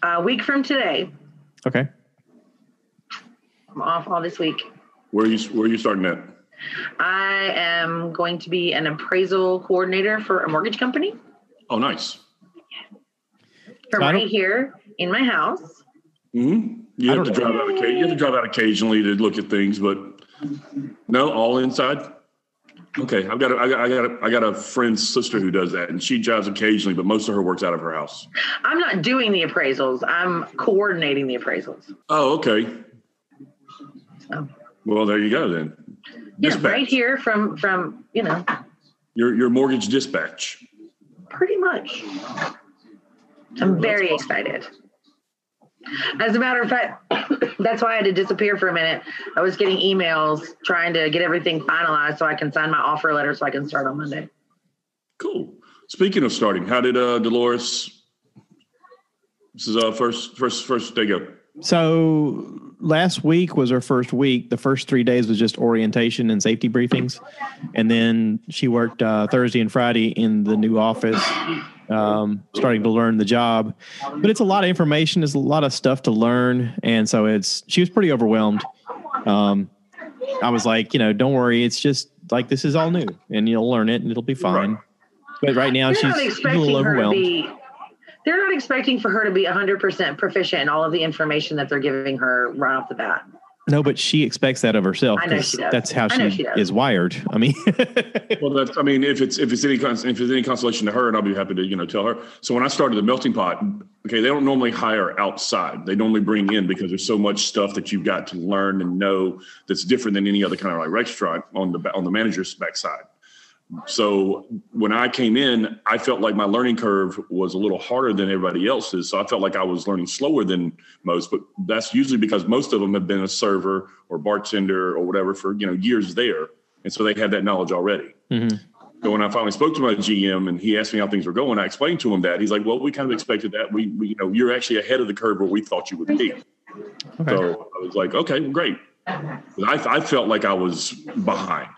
A week from today, Okay. I'm off all this week. Where are you where are you starting at? I am going to be an appraisal coordinator for a mortgage company Oh, nice. from So right here in my house. hmm You have to don't- drive out. You have to drive out occasionally to look at things, but no, all inside. Okay, I've got a, I got I got a, I got a friend's sister who does that, and she drives occasionally, but most of her works out of her house. I'm not doing the appraisals. I'm coordinating the appraisals. Oh, okay. So, Well, there you go then. yeah, Dispatch. right here from from you know Your your mortgage dispatch. pretty much. I'm very excited. As a matter of fact, *coughs* that's why I had to disappear for a minute. I was getting emails trying to get everything finalized so I can sign my offer letter so I can start on Monday. Cool. Speaking of starting, how did uh, Dolores? This is uh first first first day go. So last week was her first week. The first three days was just orientation and safety briefings, and then she worked uh, Thursday and Friday in the new office, um, starting to learn the job. But it's a lot of information. There's a lot of stuff to learn, and so it's she was pretty overwhelmed. Um, I was like, you know, don't worry. It's just like this is all new, and you'll learn it, and it'll be fine. But right now They're she's, a little overwhelmed. be. They're not expecting for her to be 100% proficient in all of the information that they're giving her right off the bat. No, but she expects that of herself. I know 'cause she does. That's how I know she, she does. is wired. I mean, *laughs* Well, that's I mean, if it's if it's any cons- if it's any consolation to her, and I'll be happy to you know tell her. So when I started the melting pot, okay, they don't normally hire outside. They normally bring in because there's so much stuff that you've got to learn and know that's different than any other kind of like restaurant on the on the manager's backside. So when I came in, I felt like my learning curve was a little harder than everybody else's. So I felt like I was learning slower than most, but that's usually because most of them have been a server or bartender or whatever for you know years there, and so they had that knowledge already. Mhm. So when I finally spoke to my GM and he asked me how things were going, I explained to him that he's like, "Well, we kind of expected that. We, we you know, you're actually ahead of the curve where we thought you would be." okay. So I was like, "Okay, great." I, I felt like I was behind.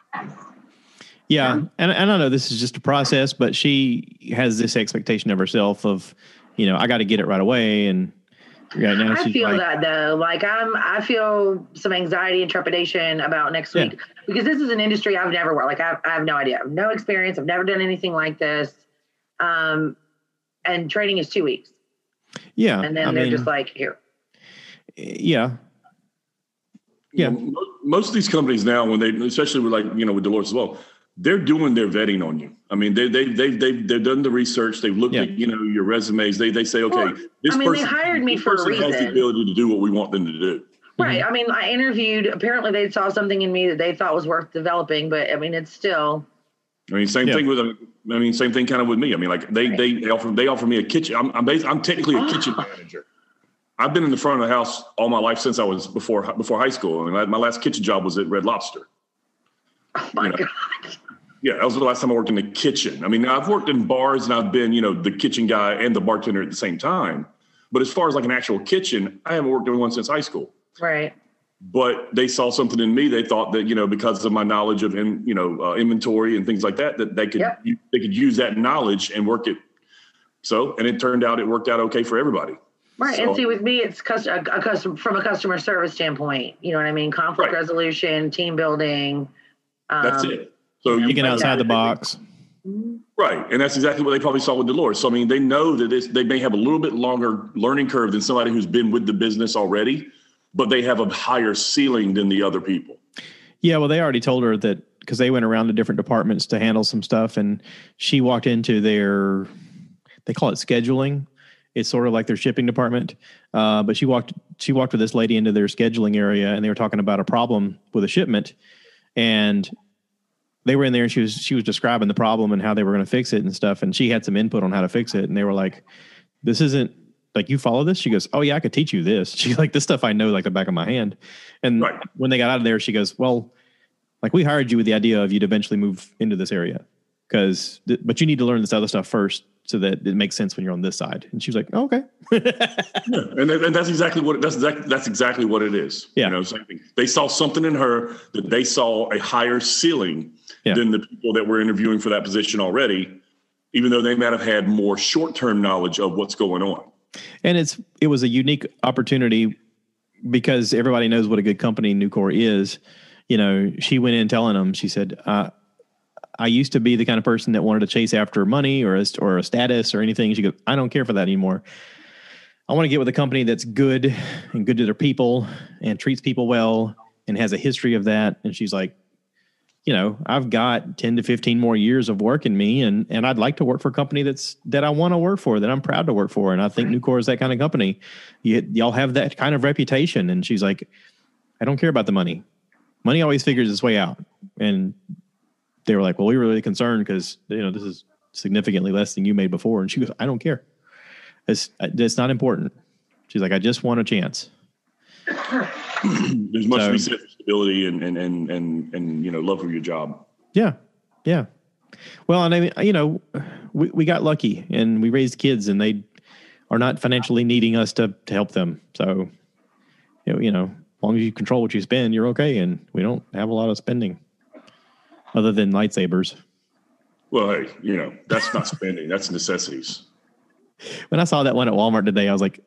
Yeah, and and I know this is just a process, but she has this expectation of herself of, you know, I got to get it right away, and yeah, now I she's feel like, that though. Like I'm, I feel some anxiety and trepidation about next Yeah. week because this is an industry I've never worked. Like I, I have no idea, I have no experience. I've never done anything like this. Um, and training is two weeks, yeah, and then I they're mean, just like, here. yeah, Yeah. Most of these companies now, when they, especially with like you know with Dolores as well, they're doing their vetting on you. I mean, they they they they they've done the research. They've looked Yeah. at you know your resumes. They they say, okay, Well, this I mean, they hired me for a person has the reason. ability to do what we want them to do. Right. I mean, I interviewed. Apparently, they saw something in me that they thought was worth developing. But I mean, it's still. I mean, same Yeah. thing with um, I mean, same thing kind of with me. I mean, like they they, they offer they offer me a kitchen. I'm I'm, bas I'm technically a *gasps* kitchen manager. I've been in the front of the house all my life since I was before before high school. I mean, my last kitchen job was at Red Lobster. Oh my You know. god. Yeah, that was the last time I worked in the kitchen. I mean, I've worked in bars and I've been, you know, the kitchen guy and the bartender at the same time. But as far as like an actual kitchen, I haven't worked in one since high school. Right. But they saw something in me. They thought that, you know, because of my knowledge of, in, you know, uh, inventory and things like that, that they could Yep. they could use that knowledge and work it. So, and it turned out it worked out okay for everybody. Right. So- and see, with me, it's cus- a, a custom from a customer service standpoint. You know what I mean? Conflict Right. resolution, team building. Um, That's it. So you thinking outside the box. Right, and that's exactly what they probably saw with Dolores. So I mean, they know that this, they may have a little bit longer learning curve than somebody who's been with the business already, but they have a higher ceiling than the other people. Yeah, well, they already told her that because they went around to different departments to handle some stuff, and she walked into their, they call it scheduling. It's sort of like their shipping department, uh, but she walked she walked with this lady into their scheduling area, and they were talking about a problem with a shipment, and they were in there, and she was she was describing the problem and how they were going to fix it and stuff, and she had some input on how to fix it, and they were like, "This isn't." Like you follow this? She goes, "Oh yeah, I could teach you this." *laughs* She's like, "This stuff I know like the back of my hand." And Right. when they got out of there, she goes, "Well, like we hired you with the idea of you'd eventually move into this area because th- but you need to learn this other stuff first so that it makes sense when you're on this side and she was like oh, okay *laughs* Yeah, and, and that's exactly what that's exactly that's exactly what it is. Yeah. you know. They saw something in her that they saw a higher ceiling Yeah. than the people that were interviewing for that position already, even though they might have had more short term knowledge of what's going on. and it's it was a unique opportunity because everybody knows what a good company Nucor is you know she went in telling them she said uh, I used to be the kind of person that wanted to chase after money or a, or a status or anything. She goes, I don't care for that anymore. I want to get with a company that's good and good to their people and treats people well and has a history of that. And she's like, you know, I've got 10 to 15 more years of work in me and and I'd like to work for a company that's that I want to work for, that I'm proud to work for. And I think Nucor is that kind of company. You, y'all have that kind of reputation. And she's like, I don't care about the money. Money always figures its way out. And they were like, well, we were really concerned because, you know, this is significantly less than you made before. And she goes, I don't care. It's, it's not important. She's like, I just want a chance. *laughs* *clears throat* There's much So- to be said for stability and and and and and you know love for your job. Yeah. Yeah. Well, and I mean, you know, we, we got lucky and we raised kids and they are not financially needing us to, to help them. So, you know, you know, as long as you control what you spend, you're okay. And we don't have a lot of spending other than lightsabers. Well, hey, you know that's not spending; that's necessities. *laughs* When I saw that one at Walmart today, I was like,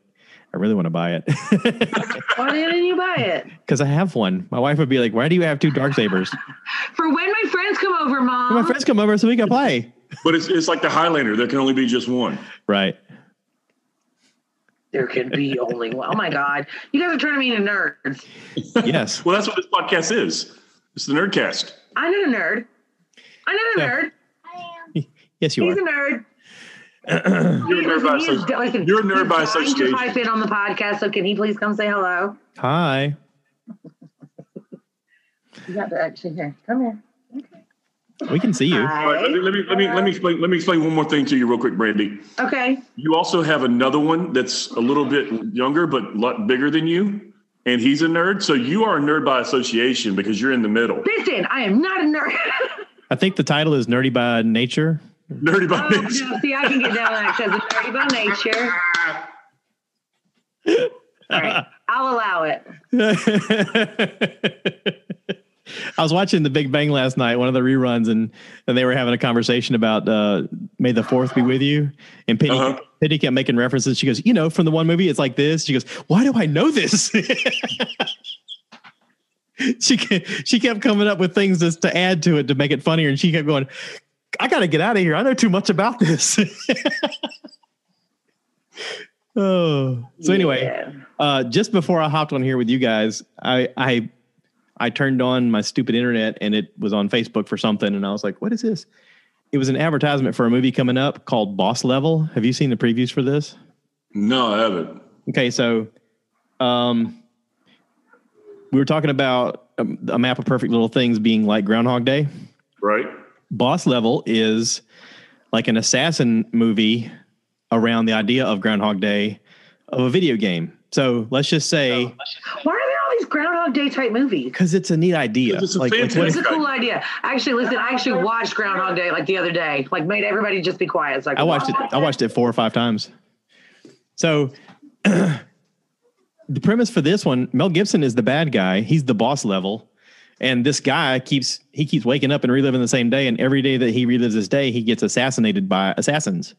I really want to buy it *laughs* Why didn't you buy it? *laughs* because I have one. My wife would be like, why do you have two dark sabers? *laughs* For when my friends come over, mom. My friends come over so we can play. But it's it's like the Highlander; there can only be just one. Right. There can be only one. Oh my god, you guys are turning me into nerds. Yes. Well, that's what this podcast is. It's the Nerdcast. I'm not a nerd. I'm not a Yeah. nerd. I am. Yes, you are. He's are. a nerd. You're a nerd by Listen, he's- associ- listen, You're a nerd by trying to association. pipe in on the podcast, so can he please come say hello? Hi. You got to actually here. Come here. We can see you. All right, let me let me let me let me explain let me explain one more thing to you real quick, Brandy. Okay. You also have another one that's a little bit younger but a lot bigger than you, and he's a nerd. So you are a nerd by association because you're in the middle. Listen, I am not a nerd. *laughs* I think the title is Nerdy by Nature. Nerdy by oh, nature. no, see, I can get down on that because I'm nerdy by nature. All right, I'll allow it. *laughs* I was watching The Big Bang last night, one of the reruns, and, and they were having a conversation about uh, "May the Fourth be with you." And Penny, Uh-huh. Penny kept making references. She goes, "You know, from the one movie, it's like this." She goes, "Why do I know this?" *laughs* she ke- she kept coming up with things just to add to it to make it funnier, and she kept going, "I got to get out of here. I know too much about this." oh, *laughs* so anyway Yeah. uh, just before I hopped on here with you guys, I I I turned on my stupid internet and it was on Facebook for something, and I was like, "What is this?" It was an advertisement for a movie coming up called Boss Level. Have you seen the previews for this? No, I haven't. Okay, so um, we were talking about um, a map of perfect little things being like Groundhog Day. Right? Boss Level is like an assassin movie around the idea of Groundhog Day of a video game. So let's just say oh. Why are there all these Groundhog Day type movies? because it's a neat idea. It's a Like, like, what fantastic- if- It's a cool idea. Actually, listen, I actually watched Groundhog Day like the other day. Like made everybody just be quiet. It's like I watched it. I watched it four or five times. So *clears throat* the premise for this one, Mel Gibson is the bad guy. He's the boss level. And this guy keeps he keeps waking up and reliving the same day. And every day that he relives this day, he gets assassinated by assassins.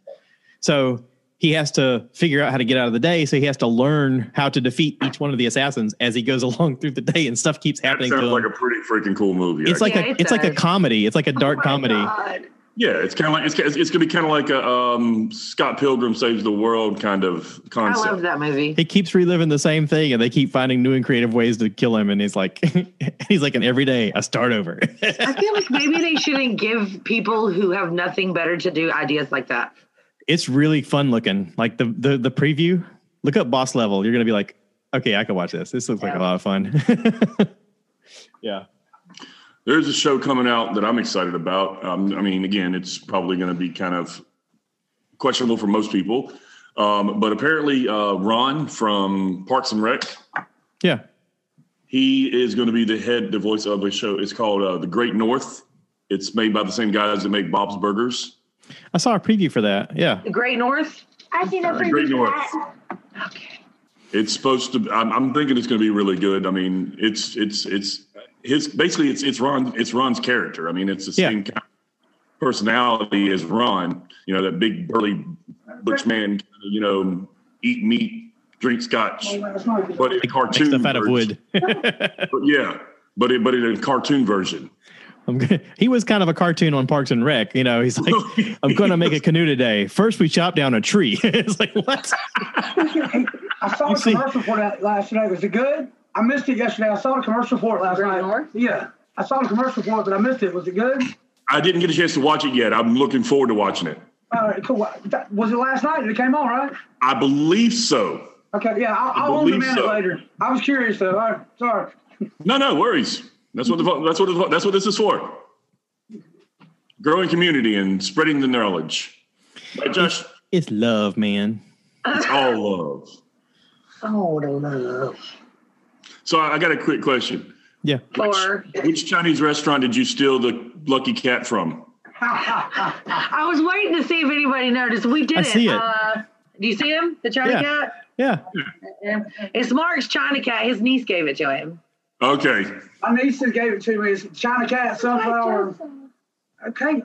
So he has to figure out how to get out of the day. So he has to learn how to defeat each one of the assassins as he goes *laughs* along through the day, and stuff keeps That happening to sounds him. like a pretty freaking cool movie. it's like Yeah, a it it's like a comedy. It's like a dark Oh comedy. God. Yeah, it's kind of like it's, it's, it's going to be kind of like a um, Scott Pilgrim saves the world kind of concept. I love that movie. he keeps reliving the same thing and they keep finding new and creative ways to kill him and he's like *laughs* he's like an every day I start over. *laughs* I feel like maybe they shouldn't give people who have nothing better to do ideas like that. it's really fun looking. Like the the the preview look up boss level. You're gonna be like okay i can watch this. This looks like a lot of fun. *laughs* Yeah There's a show coming out that I'm excited about. Um, I mean, again, it's probably going to be kind of questionable for most people, um, but apparently, uh, Ron from Parks and Rec, yeah he is going to be the head, the voice of a show. It's called uh, The Great North. It's made by the same guys that make Bob's Burgers. i saw a preview for that yeah The Great North. I've seen a preview Great for North. that. Okay. It's supposed to. I'm, I'm thinking it's going to be really good. I mean, it's it's it's his basically it's it's Ron it's Ron's character. I mean, it's the Yeah. same kind of personality as Ron. You know, that big burly butch man. You know, eat meat, drink scotch, but in cartoon stuff out of wood *laughs* But yeah, but it, but in a cartoon version. I'm good. he was kind of a cartoon on parks and rec you know he's like *laughs* i'm gonna make a canoe today first we chop down a tree *laughs* it's like what *laughs* I saw You a see- commercial for that last night. Was it good? I missed it yesterday. I saw the commercial for it last Great night. North? Yeah. I saw the commercial for it, but I missed it. Was it good? I didn't get a chance to watch it yet. I'm looking forward to watching it. All right, cool. Was it last night that it came on, right? I believe so. Okay, yeah, I'll, I I'll on believe demand so. it later. I was curious though. All right, sorry. No, no worries. That's what the, that's what the, that's what this is for. Growing community and spreading the knowledge. Right, Josh? it's love man It's all love. Oh, no, no. So I I got a quick question. yeah Or Which Chinese restaurant did you steal the lucky cat from? *laughs* I was waiting to see if anybody noticed. We didn't. see it. Uh, do you see him? The China Yeah. cat? yeah Yeah. It's Mark's China cat. His niece gave it to him. Okay. My niece gave it to me. It's China Cat Sunflower. Okay.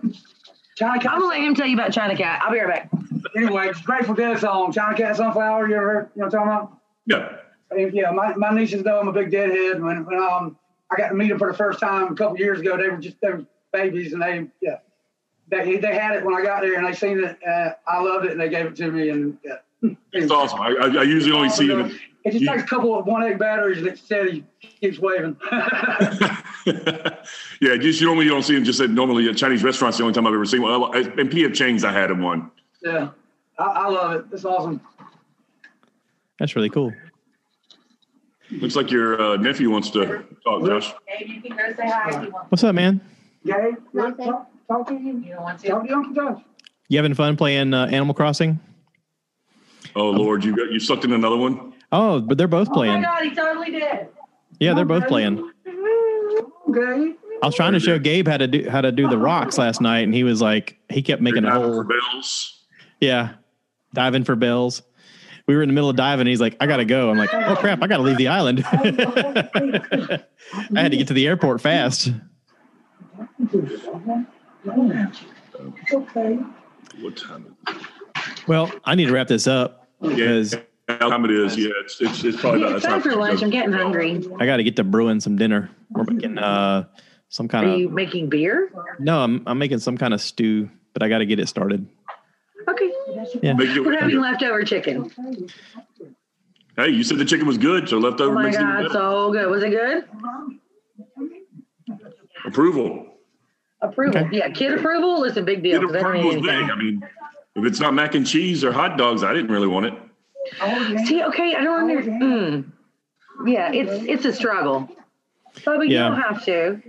China Cat. I'm gonna let him tell you about China cat. I'll be right back. Anyway, it's Grateful Dead song. China Cat Sunflower. You ever heard? You know what I'm talking about? Yeah. And, yeah, my, my nieces know I'm a big deadhead. When, when um I got to meet them for the first time a couple years ago, they were just they were babies, and they yeah they they had it when I got there, and they seen it. Uh, I loved it, and they gave it to me, and yeah. It's awesome. I, I, I usually only see it. It just you- takes a couple of one egg batteries, and it steady keeps waving. *laughs* yeah, just you normally don't see him. Just said normally at Chinese restaurants. The only time I've ever seen one. Well, And PF Chang's, I had him one. yeah, I, I love it. It's awesome. that's really cool Looks like your uh, nephew wants to talk, Josh. Dave, you can go say hi if you want. what's up man Gabe, Nothing. talk, talk to him. You don't want to? Talk to Uncle Josh. you having fun playing uh, animal crossing Oh Lord, you got you sucked in another one. Oh but they're both playing. Oh my God, he totally did. yeah they're oh both playing Okay. I was trying to show Gabe how to do how to do the rocks last night, and he was like, he kept making a You're whole for bells. yeah, diving for bells. we were in the middle of diving. And he's like, I gotta go. I'm like, oh crap, I gotta leave the island. *laughs* I had to get to the airport fast. Okay. What time? Well, I need to wrap this up because What time it is? Yeah, it's it's, it's probably not It's that time for lunch. I'm getting hungry. I got to get to brewing some dinner. We're *laughs* making uh, some Are kind of you making beer? no, I'm I'm making some kind of stew, but I got to get it started. Okay. Yeah. We're having leftover chicken. Hey, you said the chicken was good, so leftover. Oh leftover my makes it even God, so good. Was it good? approval. Approval. Okay. Yeah, kid approval. Listen, big deal. Kid 'cause I don't approval is need big. anything. I mean, if it's not mac and cheese or hot dogs, I didn't really want it. See, okay, I don't understand. Mm. Yeah, it's it's a struggle. But we Yeah. don't have to.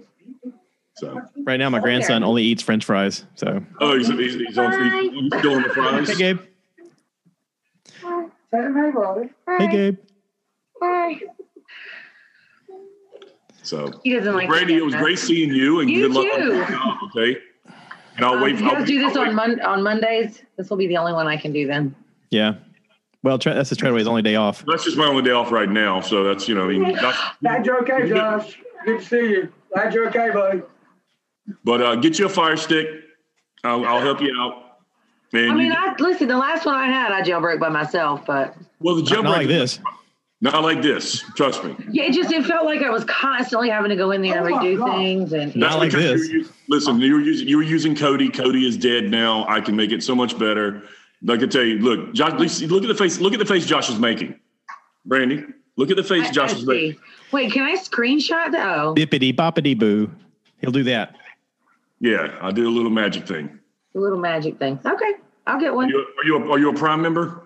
So, Right now, my grandson only eats French fries. So, oh, he's, he's, he's, on, he's, he's still on the fries. hey Gabe, Hi. hey Gabe. Hi. So, He doesn't like Brandy, it was great seeing you, and You good luck. on too. your job, Okay, and I'll Um, wait. you I'll guys do this I'll on wait. Mon- on Mondays. This will be the only one I can do then. Yeah. Well, tra- that's the Treadaway's only day off. That's just my only day off right now, so that's you know, I mean, that's, Glad you're okay, Josh. Good to see you. Glad you're okay, buddy. but uh, get you a fire stick. I'll, I'll help you out. And I mean, you, I listen. The last one I had, I jailbroke by myself, but well, the jailbreak Not jailbreak like this. Not like this. Trust me. yeah, it just it felt like I was constantly having to go in there and Oh my redo God. things, and Not like this. you were us- listen, you were using you were using Kodi. Kodi is dead now. I can make it so much better. Like can tell you, look, Josh. Look at the face. Look at the face Josh is making. Brandy, look at the face I- Josh I is making. Wait, can I screenshot that? Oh, Bippity boppity boo. He'll do that. Yeah, I did a little magic thing. A little magic thing. Okay, I'll get Are one. you, are you a, are you a Prime member?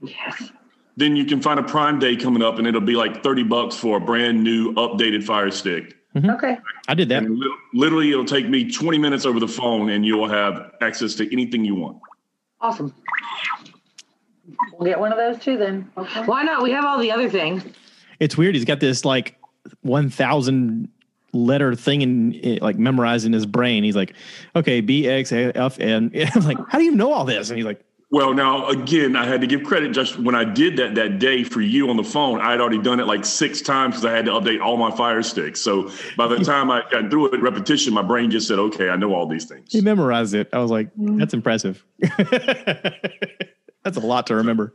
Yes. Then you can find a Prime Day coming up, and it'll be like thirty bucks for a brand new updated Fire Stick. Mm-hmm. Okay. I did that. And literally, it'll take me twenty minutes over the phone, and you'll have access to anything you want. Awesome. We'll get one of those too then. Why not? We have all the other things. It's weird. He's got this like 1,000 letter thing in it, like memorized in his brain. He's like, okay, B, X, A, F, N. I'm *laughs* like, how do you know all this? And he's like, Well, now again, I had to give credit. Just when I did that that day for you on the phone, I had already done it like six times because I had to update all my Fire Sticks. So by the time I got through it, repetition, my brain just said, "Okay, I know all these things." he memorized it. I was like, mm-hmm. that's impressive. *laughs* that's a lot to remember.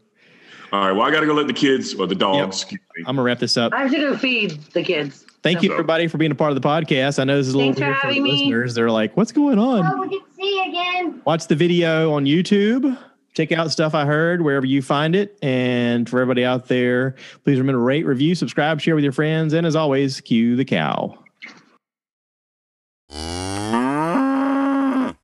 All right. Well, I got to go let the kids or the dogs. Excuse me. I'm gonna wrap this up. I have to go feed the kids. Thank you, everybody, for being a part of the podcast. I know this is a little Thanks for weird for the me. listeners. They're like, "What's going on?" Oh, we can see again. Watch the video on YouTube. Check out stuff I heard wherever you find it. And for everybody out there, please remember to rate, review, subscribe, share with your friends, and as always, cue the cow.